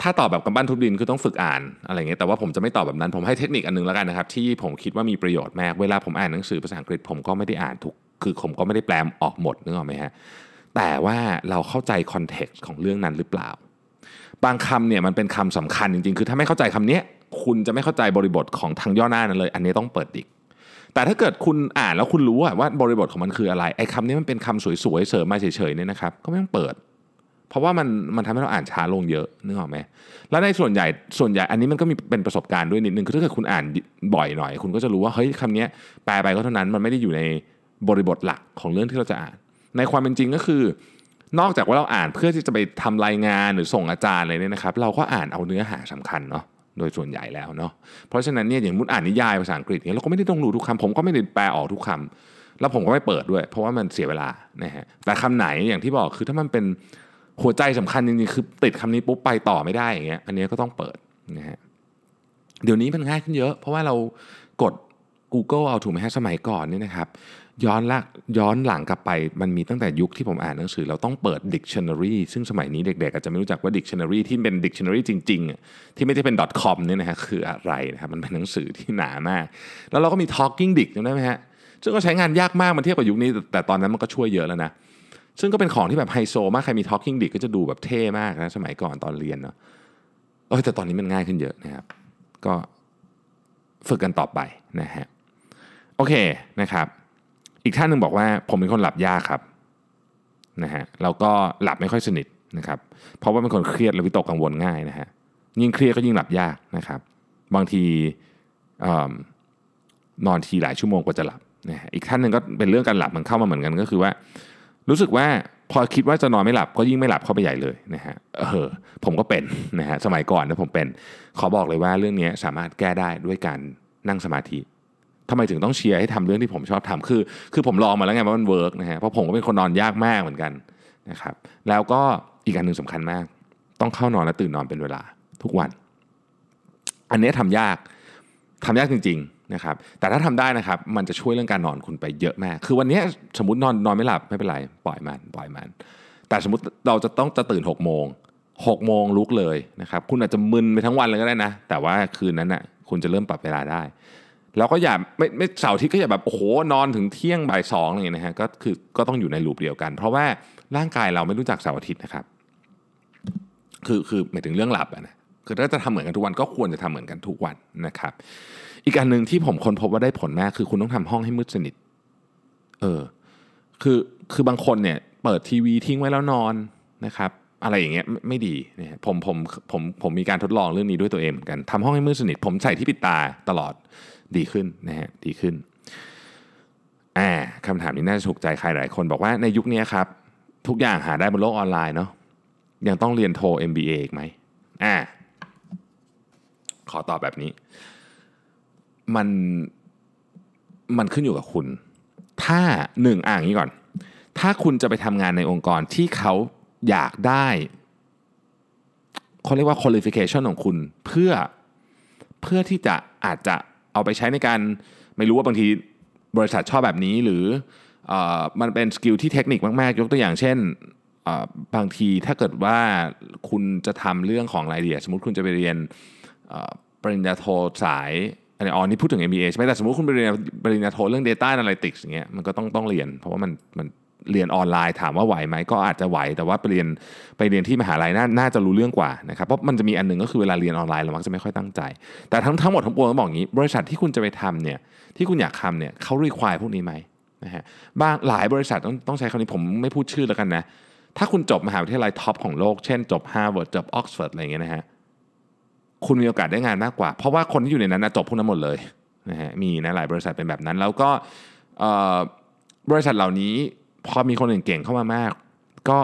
ถ้าตอบแบบกำบ้านทุบดินคือต้องฝึกอ่านอะไรเงี้ยแต่ว่าผมจะไม่ตอบแบบนั้นผมให้เทคนิคอันนึงแล้วกันนะครับที่ผมคิดว่ามีประโยชน์มากเวลาผมอ่านหนังสือภาษาอังกฤษผมก็ไม่ได้อ่านทุกคือผมก็ไม่ได้แปลออกหมดนึกออกไหมฮะแต่ว่าเราเข้าใจคอนเท็กซ์ของเรื่องนั้นหรือเปล่า บางคำเนี่ยมันเป็นคำสำคัญจริงๆ คือถ้าไม่เข้าใจคำนี้คุณจะไม่เข้าใจบริบทของทางย่อหน้านั้นเลย อันนี้ต้องเปิดดิก แต่ถ้าเกิดคุณอ่านแล้วคุณรู้ว่าบริบทของมันคืออะไรไอ้คำนี้มันเป็นคำสวยๆเสริมมาเฉยๆเนี่ยนะครับก็ไม่ต้องเปิด เพราะว่ามันมันทำให้เราอ่านช้าลงเยอะนึกออกไหมแล้วในส่วนใหญ่ส่วนใหญ่อันนี้มันก็มีเป็นประสบการณ์ด้วยนิดนึงคือถ้าเกิดคุณอ่านบ่อยหน่อย คุณก็จะรู้ว่าเฮ้ยคำนี้แปลไปก็เท่านั้นมันไม่ได้อยู่ในบริบทหลักของเรื่องที่เราจะอ่าน ในความเป็นจริงก็คือ นอกจากว่าเราอ่านเพื่อที่จะไปทำรายงานหรือส่งอาจารย์อะไรเนี่ยนะครับ เราก็อ่านเอาเนื้อหาสำคัญเนาะ โดยส่วนใหญ่แล้วเนาะเพราะฉะนั้นเนี่ยอย่างมุดอ่านนิยายภาษาอังกฤษเนี่ยเราก็ไม่ได้ต้องรู้ทุกคำผมก็ไม่ได้แปลออกทุกคำแล้วผมก็ไม่เปิดด้วย เพราะว่ามันเสียเวลานะฮะแต่คำไหนอย่างที่บอกคือถ้ามันเป็นหัวใจสำคัญจริงๆคือติดคำนี้ปุ๊บไปต่อไม่ได้อย่างเงี้ยอันนี้ก็ต้องเปิดนะฮะเดี๋ยวนี้มันง่ายขึ้นเยอะ เพราะว่าเรากด Google เอาถูกไหมฮะสมัยก่อนเนี่ยนะครับ ย้อนละย้อนหลังกลับไปมันมีตั้งแต่ยุคที่ผมอ่านหนังสือ เราต้องเปิด dictionary ซึ่งสมัยนี้เด็กๆอาจจะไม่รู้จักว่า dictionary ที่เป็น dictionary จริงๆ ที่ไม่ได้เป็น .com เนี่ยนะฮะคืออะไรนะครับมันเป็นหนังสือที่หนามาก แล้วเราก็มี talking dic จำได้ไหมฮะซึ่งก็ใช้งานยากมากมันเทียบกับยุคนี้ แต่ตอนนั้นมันก็ช่วยเยอะแล้วนะซึ่งก็เป็นของที่แบบไฮโซมากใครมี talking dic ก็จะดูแบบเท่มากนะสมัยก่อนตอนเรียนเนาะเออแต่ตอนนี้มันง่ายขึ้นเยอะนะครับ ก็ฝึกกันต่อไปนะฮะโอเคนะครับ อีกท่านหนึ่งบอกว่าผมเป็นคนหลับยากครับนะฮะแล้วก็หลับไม่ค่อยสนิทนะครับ เพราะว่าเป็นคนเครียดและวิตกกังวลง่ายนะฮะยิ่งเครียดก็ยิ่งหลับยากนะครับ บางทีนอนทีหลายชั่วโมงกว่าจะหลับนะฮะอีกท่านหนึ่งก็เป็นเรื่องการหลับมันเข้ามาเหมือนกันก็คือว่า รู้สึกว่าพอคิดว่าจะนอนไม่หลับก็ยิ่งไม่หลับเข้าไปใหญ่เลยนะฮะเออผมก็เป็นนะฮะสมัยก่อนนะผมเป็นขอบอกเลยว่าเรื่องนี้สามารถแก้ได้ด้วยการนั่งสมาธิ ทำไมถึงต้องเชียร์ให้ทำเรื่องที่ผมชอบทำคือ คือผมลองมาแล้วไงว่ามันเวิร์กนะฮะเพราะผมก็เป็นคนนอนยากมากเหมือนกันนะครับ แล้วก็อีกอันหนึ่งสำคัญมาก ต้องเข้านอนและตื่นนอนเป็นเวลาทุกวัน อันนี้ทำยากทำยากจริง ๆนะครับ แต่ถ้าทำได้นะครับ มันจะช่วยเรื่องการนอนคุณไปเยอะมาก คือวันนี้สมมตินอนนอนไม่หลับไม่เป็นไรปล่อยมันปล่อยมัน แต่สมมติเราจะต้องจะตื่น6กโมงหกโมงลุกเลยนะครับ คุณอาจจะมึนไปทั้งวันเลยก็ได้นะ แต่ว่าคืนนั้นน่ะคุณจะเริ่มปรับเวลาได้ แล้วก็อย่าไม่ไม่เสาร์อาทิตย์ก็อย่าแบบโอ้โหนอนถึงเที่ยงบ่ายสองอะไรเงี้ยนะฮะก็คือก็ต้องอยู่ในลูปเดียวกัน เพราะว่าร่างกายเราไม่รู้จักเสาร์อาทิตย์นะครับ คือคือหมายถึงเรื่องหลับอะนะคือถ้าจะทำเหมือนกันทุกวันก็ควรจะทำเหมือนกันทุกวันนะครับ อีกอันหนึ่งที่ผมค้นพบว่าได้ผลมากคือคุณต้องทำห้องให้มืดสนิท เออ คือคือบางคนเนี่ย เปิดทีวีทิ้งไว้แล้วนอนนะครับอะไรอย่างเงี้ยไม่ไม่ดีนะผมผมผมผมมีการทดลองเรื่องนี้ด้วยตัวเองเหมือนกันทำห้องให้มืดสนิท ผมใส่ที่ปิดตาตลอด ดีขึ้นนะฮะดีขึ้นอ่าคำถามนี้น่าจะถูกใจใครหลายคน บอกว่าในยุคนี้ครับ ทุกอย่างหาได้บนโลกออนไลน์เนาะยังต้องเรียนโท MBA อีกไหมอ่าขอตอบแบบนี้ มันมันขึ้นอยู่กับคุณ ถ้าหนึ่งอ่างนี้ก่อน ถ้าคุณจะไปทำงานในองค์กรที่เขาอยากได้เขาเรียกว่า qualification ของคุณเพื่อเพื่อที่จะอาจจะ เอาไปใช้ในการไม่รู้ว่าบางทีบริษัทชอบแบบนี้หรืออมันเป็นสกิลที่เทคนิคมากๆ ยกตัวอย่างเช่นบางทีถ้าเกิดว่าคุณจะทำเรื่องของรายละเอียด สมมติคุณจะไปเรียนปริญญาโทสายอันนี้อ๋อนี่พูดถึง MBA ใช่ไหมแต่สมมติคุณไปเรียนปริญญาโทเรื่อง Data Analytics อย่างเงี้ยมันก็ต้องต้องเรียน เพราะว่ามันมัน เรียนออนไลน์ถามว่าไหวไหมก็อาจจะไหว แต่ว่าไปเรียนไปเรียนที่มหาลัยน่าน่าจะรู้เรื่องกว่านะครับเพราะมันจะมีอันหนึงก็คือเวลาเรียนออนไลน์เรามักจะไม่ค่อยตั้งใจ แต่ทั้งทั้งหมดทั้งปวงต้องบอกอย่างนี้ บริษัทที่คุณจะไปทำเนี่ยที่คุณอยากทำเนี่ยเขารีควายพวกนี้ไหมนะฮะบางหลายบริษัทต้องต้องใช้คำนี้ผมไม่พูดชื่อแล้วกันนะถ้าคุณจบมหาวิทยาลัย top ของโลก เช่นจบ Harvard จบ Oxford อะไรอย่างเงี้ยนะฮะคุณมีโอกาสได้งานมากกว่า เพราะว่าคนที่อยู่ในนั้นนะจบพวกนั้นหมดเลยนะฮะมีนะหลายบริษัทเป็นแบบนั้น แล้วก็บริษัทเหล่านี้ พอมีคนอื่นเก่งเข้ามามาก ก็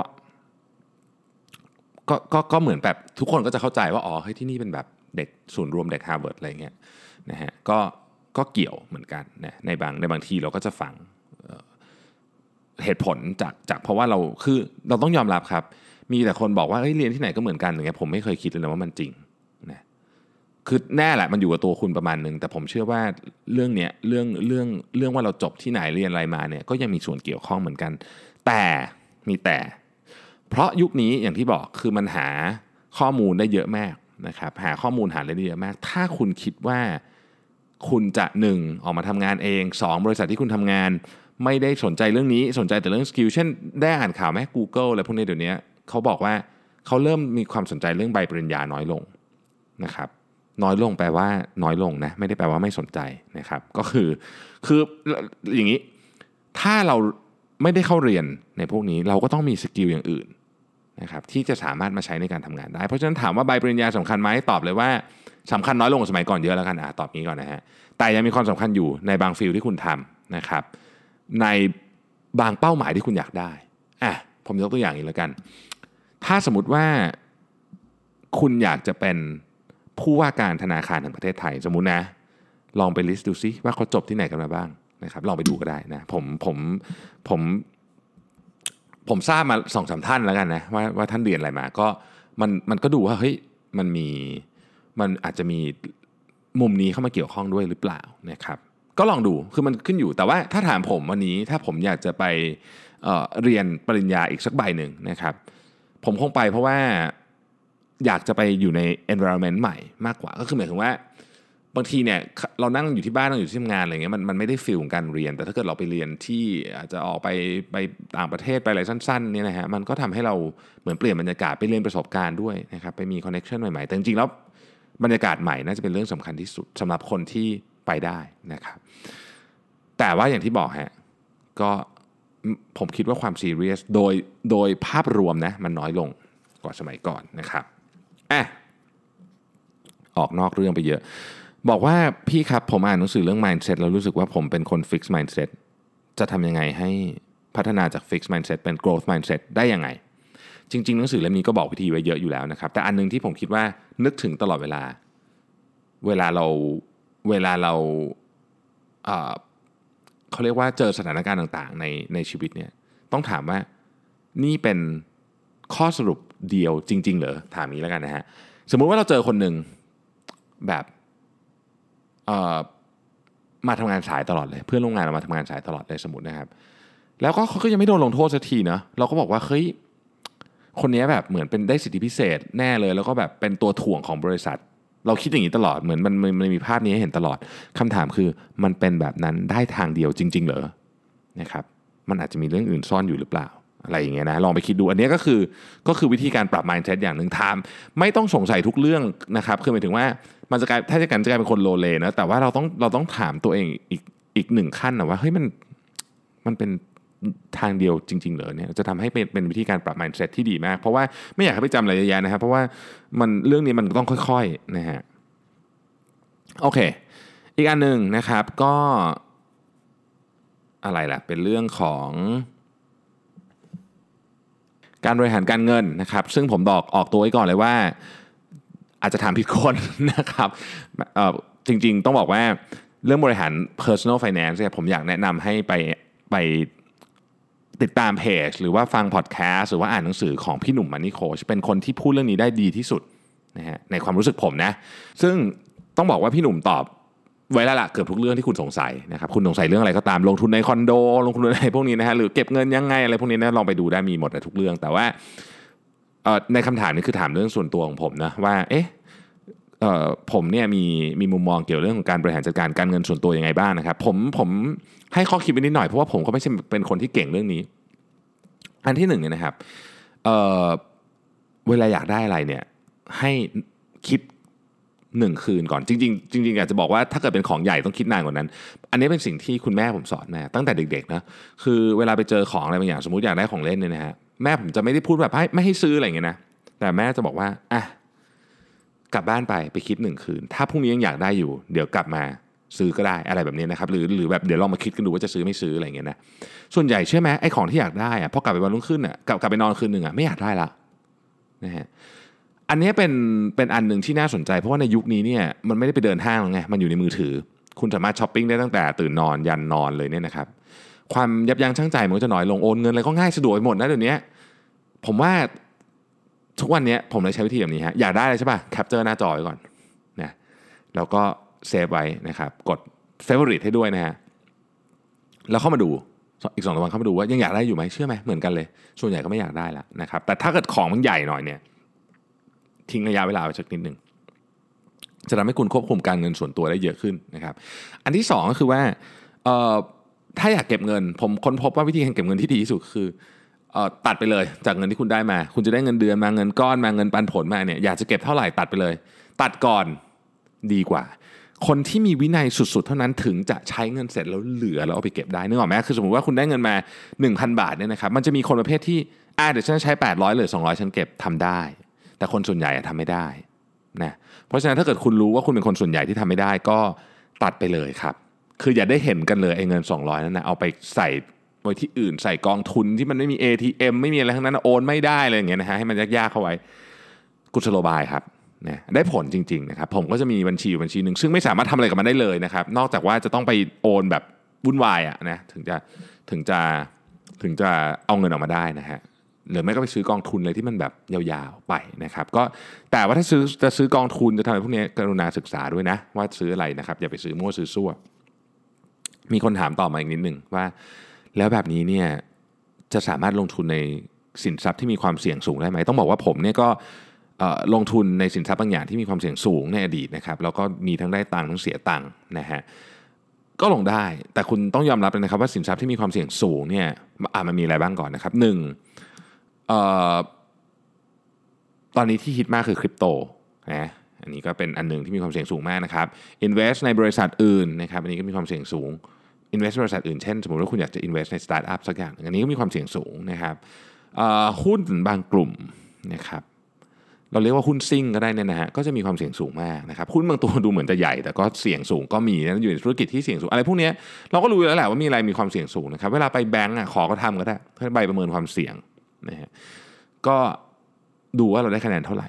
ก็ก็ก็เหมือนแบบทุกคนก็จะเข้าใจว่าอ๋อเฮ้ยที่นี่เป็นแบบเด็กศูนย์รวมเด็กฮาร์วาร์ดอะไรเงี้ยนะฮะก็ก็เกี่ยวเหมือนกันนะในบางในบางทีเราก็จะฟังเหตุผลจากจากเพราะว่าเราคือเราต้องยอมรับครับ มีแต่คนบอกว่าเฮ้ยเรียนที่ไหนก็เหมือนกันอย่างเงี้ยผมไม่เคยคิดเลยนะว่ามันจริง คือแน่แหละมันอยู่กับตัวคุณประมาณนึงแต่ผมเชื่อว่าเรื่องเนี้ยเรื่องเรื่องเรื่องว่าเราจบที่ไหนเรียนอะไรมาเนี่ยก็ยังมีส่วนเกี่ยวข้องเหมือนกัน แต่มีแต่ เพราะยุคนี้อย่างที่บอกคือมันหาข้อมูลได้เยอะมากนะครับหาข้อมูลหาอะไรได้เยอะมาก ถ้าคุณคิดว่าคุณจะหนึ่งออกมาทำงานเองสองบริษัทที่คุณทำงาน ไม่ได้สนใจเรื่องนี้สนใจแต่เรื่องสกิลเช่น ได้อ่านข่าวไหม Google อะไรพวกนี้เดี๋ยวนี้เขาบอกว่าเขาเริ่มมีความสนใจเรื่องใบปริญญาน้อยลงนะครับ น้อยลงแปลว่าน้อยลงนะไม่ได้แปลว่าไม่สนใจนะครับ ก็คือคืออย่างนี้ ถ้าเราไม่ได้เข้าเรียนในพวกนี้เราก็ต้องมี skill อย่างอื่นนะครับที่จะสามารถมาใช้ในการทำงานได้ เพราะฉะนั้นถามว่าใบปริญญาสำคัญไหมตอบเลยว่าสำคัญน้อยลงกว่าสมัยก่อนเยอะแล้วกันอะตอบนี้ก่อนนะฮะแต่ยังมีความสำคัญอยู่ในบาง field ที่คุณทำนะครับ ในบางเป้าหมายที่คุณอยากได้อะผมยกตัวอย่างอีกแล้วกัน ถ้าสมมติว่าคุณอยากจะเป็น ผู้ว่าการธนาคารแห่งประเทศไทยสมมุตินะ ลองไป list ดูซิว่าเขาจบที่ไหนกันมาบ้างนะครับ ลองไปดูก็ได้นะผมผมผมผมทราบมาสองสามท่านแล้วกันนะว่าว่าท่านเรียนอะไรมาก็มันมันก็ดูว่าเฮ้ยมันมีมันอาจจะมีมุมนี้เข้ามาเกี่ยวข้องด้วยหรือเปล่านะครับก็ลองดูคือมันขึ้นอยู่แต่ว่าถ้าถามผมวันนี้ถ้าผมอยากจะไปเเรียนปริญญาอีกสักใบหนึ่งนะครับ ผมคงไปเพราะว่า อยากจะไปอยู่ใน environment ใหม่มากกว่า ก็คือหมายถึงว่า บางทีเนี่ยเรานั่งอยู่ที่บ้านนั่งอยู่ที่ทำงานอะไรเงี้ยมันมันไม่ได้ feel ของการเรียน แต่ถ้าเกิดเราไปเรียนที่อาจจะออกไปไปต่างประเทศไปอะไรสั้นๆเนี่ยนะฮะมันก็ทำให้เราเหมือนเปลี่ยนบรรยากาศไปเรียนประสบการณ์ด้วยนะครับไปมี connection ใหม่ๆแต่จริงๆแล้วบรรยากาศใหม่น่าจะเป็นเรื่องสำคัญที่สุดสำหรับคนที่ไปได้นะครับแต่ว่าอย่างที่บอกฮะก็ผมคิดว่าความซีเรียสโดยโดยภาพรวมนะมันน้อยลงกว่าสมัยก่อนนะครับ อะออกนอกเรื่องไปเยอะ บอกว่าพี่ครับผมอ่านหนังสือเรื่อง mindset แล้วรู้สึกว่าผมเป็นคน fix mindset จะทำยังไงให้พัฒนาจาก fix mindset เป็น growth mindset ได้ยังไง จริง ๆ หนังสือเล่มนี้ก็บอกวิธีไว้เยอะอยู่แล้วนะครับ แต่อันนึงที่ผมคิดว่านึกถึงตลอดเวลา เวลาเราเวลาเราเอ่อเขาเรียกว่าเจอสถานการณ์ต่าง ๆ ในในชีวิตเนี่ยต้องถามว่านี่เป็น ข้อสรุปเดียวจริง ๆ เหรอถามนี้แล้วกันนะฮะสมมุติว่าเราเจอคนหนึ่งแบบมาทำงานสายตลอดเลย เพื่อนร่วมงานเรามาทำงานสายตลอดเลยสมมตินะครับ แล้วก็เขาก็ยังไม่โดนลงโทษสักทีเนะเราก็บอกว่าเฮ้ยคนนี้แบบเหมือนเป็นได้สิทธิพิเศษแน่เลย แล้วก็แบบเป็นตัวถ่วงของบริษัท เราคิดอย่างนี้ตลอดเหมือนมันมันมันมีภาพนี้ให้เห็นตลอดคำถามคือมันเป็นแบบนั้นได้ทางเดียวจริง ๆ เหรอนะครับ มันอาจจะมีเรื่องอื่นซ่อนอยู่หรือเปล่า อะไรอย่างเงี้ยนะลองไปคิดดูอันนี้ก็คือก็คือวิธีการปรับ mindset อย่างหนึ่งทามไม่ต้องสงสัยทุกเรื่องนะครับคือหมายถึงว่ามันจะกลายถ้าจะกันจะกลายเป็นคนโลเลนะแต่ว่าเราต้องเราต้องถามตัวเองอีกอีกหนึ่งขั้นนะว่าเฮ้ยมันมันเป็นทางเดียวจริง ๆ เหรอเนี่ยจะทำให้เป็นเป็นวิธีการปรับ mindset ที่ดีมาก เพราะว่าไม่อยากให้ไปจำอะไรเยอะแยะนะครับเพราะว่ามันเรื่องนี้มันต้องค่อยๆนะฮะโอเค อีกอันหนึ่งนะครับก็อะไรล่ะเป็นเรื่องของ การบริหารการเงินนะครับ ซึ่งผมบอกออกตัวไว้ก่อนเลยว่า อาจจะถามผิดคนนะครับจริงๆ ต้องบอกว่าเรื่องบริหาร personal finance เนี่ยผมอยากแนะนำให้ไปไปติดตามเพจ หรือว่าฟังพอดแคสต์หรือว่าอ่านหนังสือของพี่หนุ่มมันนี่โคชเป็นคนที่พูดเรื่องนี้ได้ดีที่สุดนะฮะในความรู้สึกผมนะ ซึ่งต้องบอกว่าพี่หนุ่มตอบ ไว้แล้วล่ะเกือบทุกเรื่องที่คุณสงสัยนะครับคุณสงสัยเรื่องอะไรก็ตามลงทุนในคอนโด ลงทุนในอะไรพวกนี้นะฮะหรือเก็บเงินยังไงอะไรพวกนี้นะลองไปดูได้มีหมดทุกเรื่อง แต่ว่าในคำถามนี้คือถามเรื่องส่วนตัวของผมนะว่าเอ๊ะเอ่อผมเนี่ยมีมีมุมมองเกี่ยวเรื่องของการบริหารจัดการการเงินส่วนตัวยังไงบ้างนะครับผมผมให้ข้อคิดไปนิดหน่อยเพราะว่าผมก็ไม่ใช่เป็นคนที่เก่งเรื่องนี้ อันที่หนึ่งเนี่ยนะครับเเวลาอยากได้อะไรเนี่ยให้คิด หนึ่งคืนก่อนจริงๆจริงๆอยากจะบอกว่าถ้าเกิดเป็นของใหญ่ต้องคิดนานกว่านั้น อันนี้เป็นสิ่งที่คุณแม่ผมสอนมาตั้งแต่เด็กๆนะคือเวลาไปเจอของอะไรบางอย่างสมมติอยากได้ของเล่นเนี่ยนะฮะแม่ผมจะไม่ได้พูดแบบให้ไม่ให้ซื้ออะไรอย่างเงี้ยนะแต่แม่จะบอกว่าอะกลับบ้านไปไปคิดหนึ่งคืน ถ้าพรุ่งนี้ยังอยากได้อยู่ เดี๋ยวกลับมาซื้อก็ได้อะไรแบบนี้นะครับหรือหรือแบบเดี๋ยวลองมาคิดกันดูว่าจะซื้อไม่ซื้ออะไรเงี้ยนะส่วนใหญ่เชื่อไหมไอ้ของที่อยากได้อะพอกลับไปวันรุ่งขึ้นอะกลับกลับไปนอนคืนหนึ่งอะไม่อยากได้ละนะฮะ อันนี้เป็นเป็นอันหนึ่งที่น่าสนใจ เพราะว่าในยุคนี้เนี่ยมันไม่ได้ไปเดินห้างไงมันอยู่ในมือถือ คุณสามารถช้อปปิ้งได้ตั้งแต่ตื่นนอนยันนอนเลยเนี่ยนะครับความยับยั้งชั่งใจมันก็จะน้อยลงโอนเงินอะไรก็ง่ายสะดวกไปหมดนะเดี๋ยวนี้ผมว่าทุกวันนี้ผมเลยใช้วิธีแบบนี้ฮะอยากได้เลยใช่ป่ะแคปเจอร์หน้าจอไว้ก่อนนะแล้วก็เซฟไว้นะครับกดเฟเวอริตให้ด้วยนะฮะแล้วเข้ามาดูอีกสองวันเข้ามาดูว่ายังอยากได้อยู่ไหมเชื่อไหมเหมือนกันเลย ส่วนใหญ่ก็ไม่อยากได้ละนะครับแต่ถ้าเกิดของมันใหญ่หน่อยเนี่ย ทิ้งระยะเวลาไปสักนิดหนึ่งจะทำให้คุณควบคุมการเงินส่วนตัวได้เยอะขึ้นนะครับ อันที่สองก็คือว่าถ้าอยากเก็บเงิน ผมค้นพบว่าวิธีการเก็บเงินที่ดีที่สุดคือตัดไปเลยจากเงินที่คุณได้มา คุณจะได้เงินเดือนมาเงินก้อนมาเงินปันผลมาเนี่ยอยากจะเก็บเท่าไหร่ตัดไปเลย ตัดก่อนดีกว่า คนที่มีวินัยสุดๆ เท่านั้นถึงจะใช้เงินเสร็จแล้วเหลือแล้วเอาไปเก็บได้นึกออกไหมคือสมมติว่าคุณได้เงินมา 1,000 บาทเนี่ยนะครับมันจะมีคนประเภทที่อ่าเดี๋ยวฉันใช้ 800หรือ200 ฉันเก็บทำได้ แต่คนส่วนใหญ่ทำไม่ได้นะเพราะฉะนั้นถ้าเกิดคุณรู้ว่าคุณเป็นคนส่วนใหญ่ที่ทำไม่ได้ก็ตัดไปเลยครับ คืออย่าได้เห็นกันเลยไอ้เงิน 200นั้นนะเอาไปใส่ไว้ที่อื่นใส่กองทุนที่มันไม่มี ATM ไม่มีอะไรทั้งนั้นโอนไม่ได้เลยอย่างเงี้ยนะฮะให้มันยากๆเข้าไว้กุศโลบายครับนะได้ผลจริงๆนะครับผมก็จะมีบัญชีบัญชีหนึ่งซึ่งไม่สามารถทำอะไรกับมันได้เลยนะครับ นอกจากว่าจะต้องไปโอนแบบวุ่นวายอะนะถึงจะถึงจะถึงจะเอาเงินออกมาได้นะฮะ หรือไม่ก็ไปซื้อกองทุนเลยที่มันแบบยาวๆไปนะครับก็แต่ว่าถ้าซื้อจะซื้อกองทุนจะทำอะไรพวกนี้กรุณาศึกษาด้วยนะ ว่าซื้ออะไรนะครับอย่าไปซื้อมั่วซื้อซั่วมีคนถามต่อมาอีกนิดหนึ่งว่า แล้วแบบนี้เนี่ยจะสามารถลงทุนในสินทรัพย์ที่มีความเสี่ยงสูงได้ไหมต้องบอกว่าผมเนี่ยก็ลงทุนในสินทรัพย์บางอย่างที่มีความเสี่ยงสูงในอดีตนะครับแล้วก็มีทั้งได้ตังค์ทั้งเสียตังค์นะฮะก็ลงได้แต่คุณต้องยอมรับเลยนะครับว่าสินทรัพย์ที่มีความเสี่ยงสูงเนี่ยมันมีอะไรบ้างก่อนนะครับหนึ่ง ตอนนี้ที่ฮิตมากคือคริปโตนะอันนี้ก็เป็นอันหนึ่งที่มีความเสี่ยงสูงมากนะครับ invest ในบริษัทอื่นนะครับอันนี้ก็มีความเสี่ยงสูง invest บริษัทอื่น เช่น สมมติว่าคุณอยากจะ invest ในสตาร์ทอัพสักอย่าง อันนี้ก็มีความเสี่ยงสูงนะครับหุ้นบางกลุ่มนะครับเราเรียกว่าหุ้นซิ่งก็ได้นี่นะฮะก็จะมีความเสี่ยงสูงมากนะครับหุ้นบางตัวดูเหมือนจะใหญ่ แต่ก็เสี่ยงสูงก็มีนะอยู่ในธุรกิจที่เสี่ยงสูงอะไรพวกนี้เราก็รู้แล้วแหละว่ามีอะไรมีความเสี่ยงสูงนะครับเวลาไปแบงก์อะขอก็ทำก็ได้เพื่อใบประเมินความเสี่ยง นะฮะก็ดูว่าเราได้คะแนนเท่าไหร่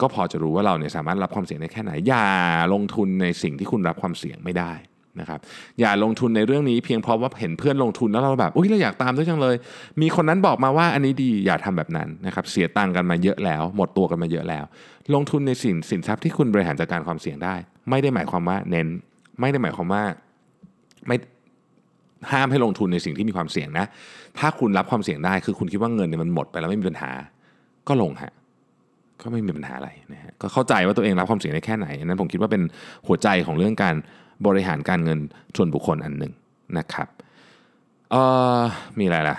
ก็พอจะรู้ว่าเราเนี่ยสามารถรับความเสี่ยงได้แค่ไหน อย่าลงทุนในสิ่งที่คุณรับความเสี่ยงไม่ได้นะครับอย่าลงทุนในเรื่องนี้เพียงเพราะว่าเห็นเพื่อนลงทุนแล้วเราแบบอุ้ยเราอยากตามด้วยจังเลย มีคนนั้นบอกมาว่าอันนี้ดีอย่าทำแบบนั้นนะครับเสียตังค์กันมาเยอะแล้ว หมดตัวกันมาเยอะแล้ว ลงทุนในสินสินทรัพย์ที่คุณบริหารจัดการความเสี่ยงได้ ไม่ได้หมายความว่าเน้น ไม่ได้หมายความว่าไม่ห้ามให้ลงทุนในสิ่งที่มีความเสี่ยงนะ ถ้าคุณรับความเสี่ยงได้คือคุณคิดว่าเงินเนี่ยมันหมดไปแล้วไม่มีปัญหา ก็ลงฮะก็ไม่มีปัญหาอะไรนะฮะก็เข้าใจว่าตัวเองรับความเสี่ยงได้แค่ไหนนั้นผมคิดว่าเป็นหัวใจของเรื่องการบริหารการเงินส่วนบุคคลอันหนึ่งนะครับเอ่อมีอะไรล่ะ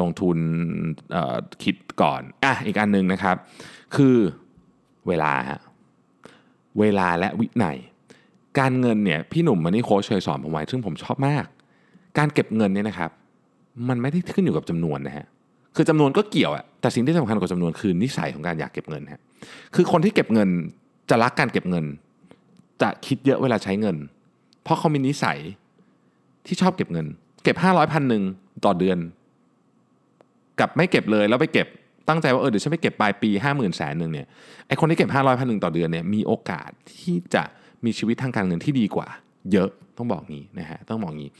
ลงทุนคิดก่อนอะอีกอันหนึ่งนะครับ คือเวลาฮะเวลาและวินัย การเงินเนี่ยพี่หนุ่มมันนี่โค้ชเคยสอนผมไว้ ซึ่งผมชอบมาก การเก็บเงินเนี่ยนะครับ มันไม่ได้ขึ้นอยู่กับจำนวนนะฮะคือจำนวนก็เกี่ยวอะแต่สิ่งที่สำคัญกว่าจำนวนคือนิสัยของการอยากเก็บเงินฮะคือคนที่เก็บเงินจะรักการเก็บเงิน จะคิดเยอะเวลาใช้เงิน เพราะเขามีนิสัยที่ชอบเก็บเงิน เก็บห้าร้อยพันหนึ่งต่อเดือน กับไม่เก็บเลยแล้วไปเก็บตั้งใจว่าเออเดี๋ยวฉันไปเก็บปลายปีห้าหมื่นแสนหนึ่งเนี่ยไอคนที่เก็บห้าร้อยพันหนึ่งต่อเดือนเนี่ยมีโอกาสที่จะมีชีวิตทางการเงินที่ดีกว่า เยอะต้องบอกงี้นะฮะต้องบอกงี้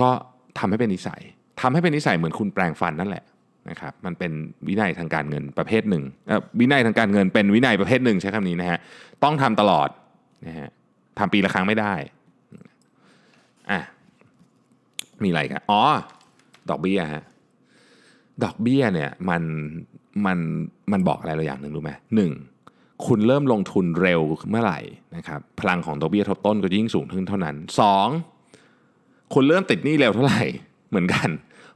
ก็ ทำให้เป็นนิสัยทำให้เป็นนิสัยเหมือนคุณแปลงฟันนั่นแหละนะครับมันเป็นวินัยทางการเงินประเภทหนึ่งวินัยทางการเงินเป็นวินัยประเภทหนึ่งใช้คำนี้นะฮะต้องทำตลอดนะฮะทำปีละครั้งไม่ได้อะมีอะไรกันอ๋อ ดอกเบี้ยฮะดอกเบี้ยเนี่ยมันมันมันบอกอะไรเราอย่างหนึ่งรู้ไหมหนึ่งคุณเริ่มลงทุนเร็วเมื่อไหร่นะครับพลังของดอกเบี้ยทบต้นก็ยิ่งสูงขึ้นเท่านั้นสอง คุณเริ่มติดหนี้เร็วเท่าไหร่เหมือนกัน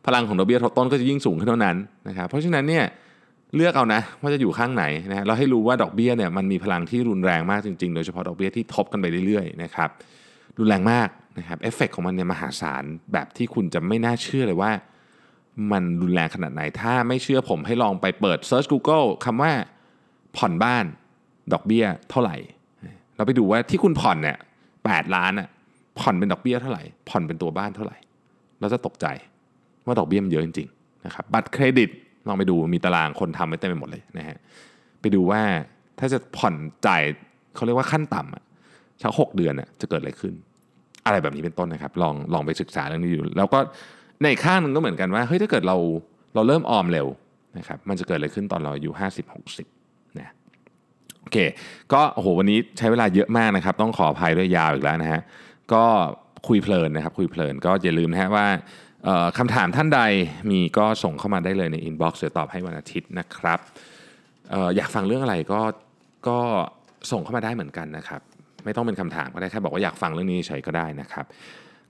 พลังของดอกเบี้ยทบต้นก็จะยิ่งสูงขึ้นเท่านั้นนะครับเพราะฉะนั้นเนี่ยเลือกเอานะว่าจะอยู่ข้างไหนนะเราให้รู้ว่าดอกเบี้ยเนี่ยมันมีพลังที่รุนแรงมากจริงๆ โดยเฉพาะดอกเบี้ยที่ทบกันไปเรื่อยๆนะครับรุนแรงมากนะครับเอฟเฟกของมันเนี่ยมหาศาลแบบที่คุณจะไม่น่าเชื่อเลยว่า มันรุนแรงขนาดไหน ถ้าไม่เชื่อผมให้ลองไปเปิด Search Google คำว่าผ่อนบ้านดอกเบี้ยเท่าไหร่ เราไปดูว่าที่คุณผ่อนเนี่ยแปดล้านอะ ผ่อนเป็นดอกเบี้ยเท่าไหร่ ผ่อนเป็นตัวบ้านเท่าไหร่ เราจะตกใจว่าดอกเบี้ยมันเยอะจริงๆนะครับ บัตรเครดิตลองไปดูมีตารางคนทำไว้เต็มไปหมดเลยนะฮะ ไปดูว่าถ้าจะผ่อนจ่ายเขาเรียกว่าขั้นต่ำอะชักหกเดือนอะจะเกิดอะไรขึ้น อะไรแบบนี้เป็นต้นนะครับ ลองลองไปศึกษาเรื่องนี้ดูแล้วก็ในข้างหนึ่งก็เหมือนกันว่า เฮ้ย ถ้าเกิดเราเราเริ่มออมเร็วนะครับ มันจะเกิดอะไรขึ้นตอนเราอายุ50 60นะโอเค ก็โอ้โหวันนี้ใช้เวลาเยอะมากนะครับ ต้องขออภัยด้วยยาวอีกแล้วนะฮะ ก็คุยเพลินนะครับคุยเพลินก็อย่าลืมนะฮะว่าคำถามท่านใดมีก็ส่งเข้ามาได้เลยใน inbox เดี๋ยวตอบให้วันอาทิตย์นะครับอออยากฟังเรื่องอะไรก็ก็ส่งเข้ามาได้เหมือนกันนะครับไม่ต้องเป็นคำถามก็ได้แค่บอกว่าอยากฟังเรื่องนี้เฉยก็ได้นะครับ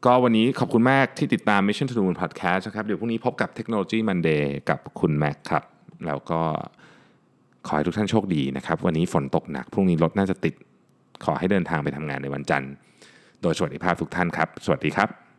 ก็วันนี้ขอบคุณมากที่ติดตาม Mission to the Moon Podcast นะครับ เดี๋ยวพรุ่งนี้พบกับ Technology Monday กับคุณแม็กครับ แล้วก็ขอให้ทุกท่านโชคดีนะครับ วันนี้ฝนตกหนัก พรุ่งนี้รถน่าจะติด ขอให้เดินทางไปทำงานในวันจันทร์ โดยสวัสดิภาพทุกท่านครับ สวัสดีครับ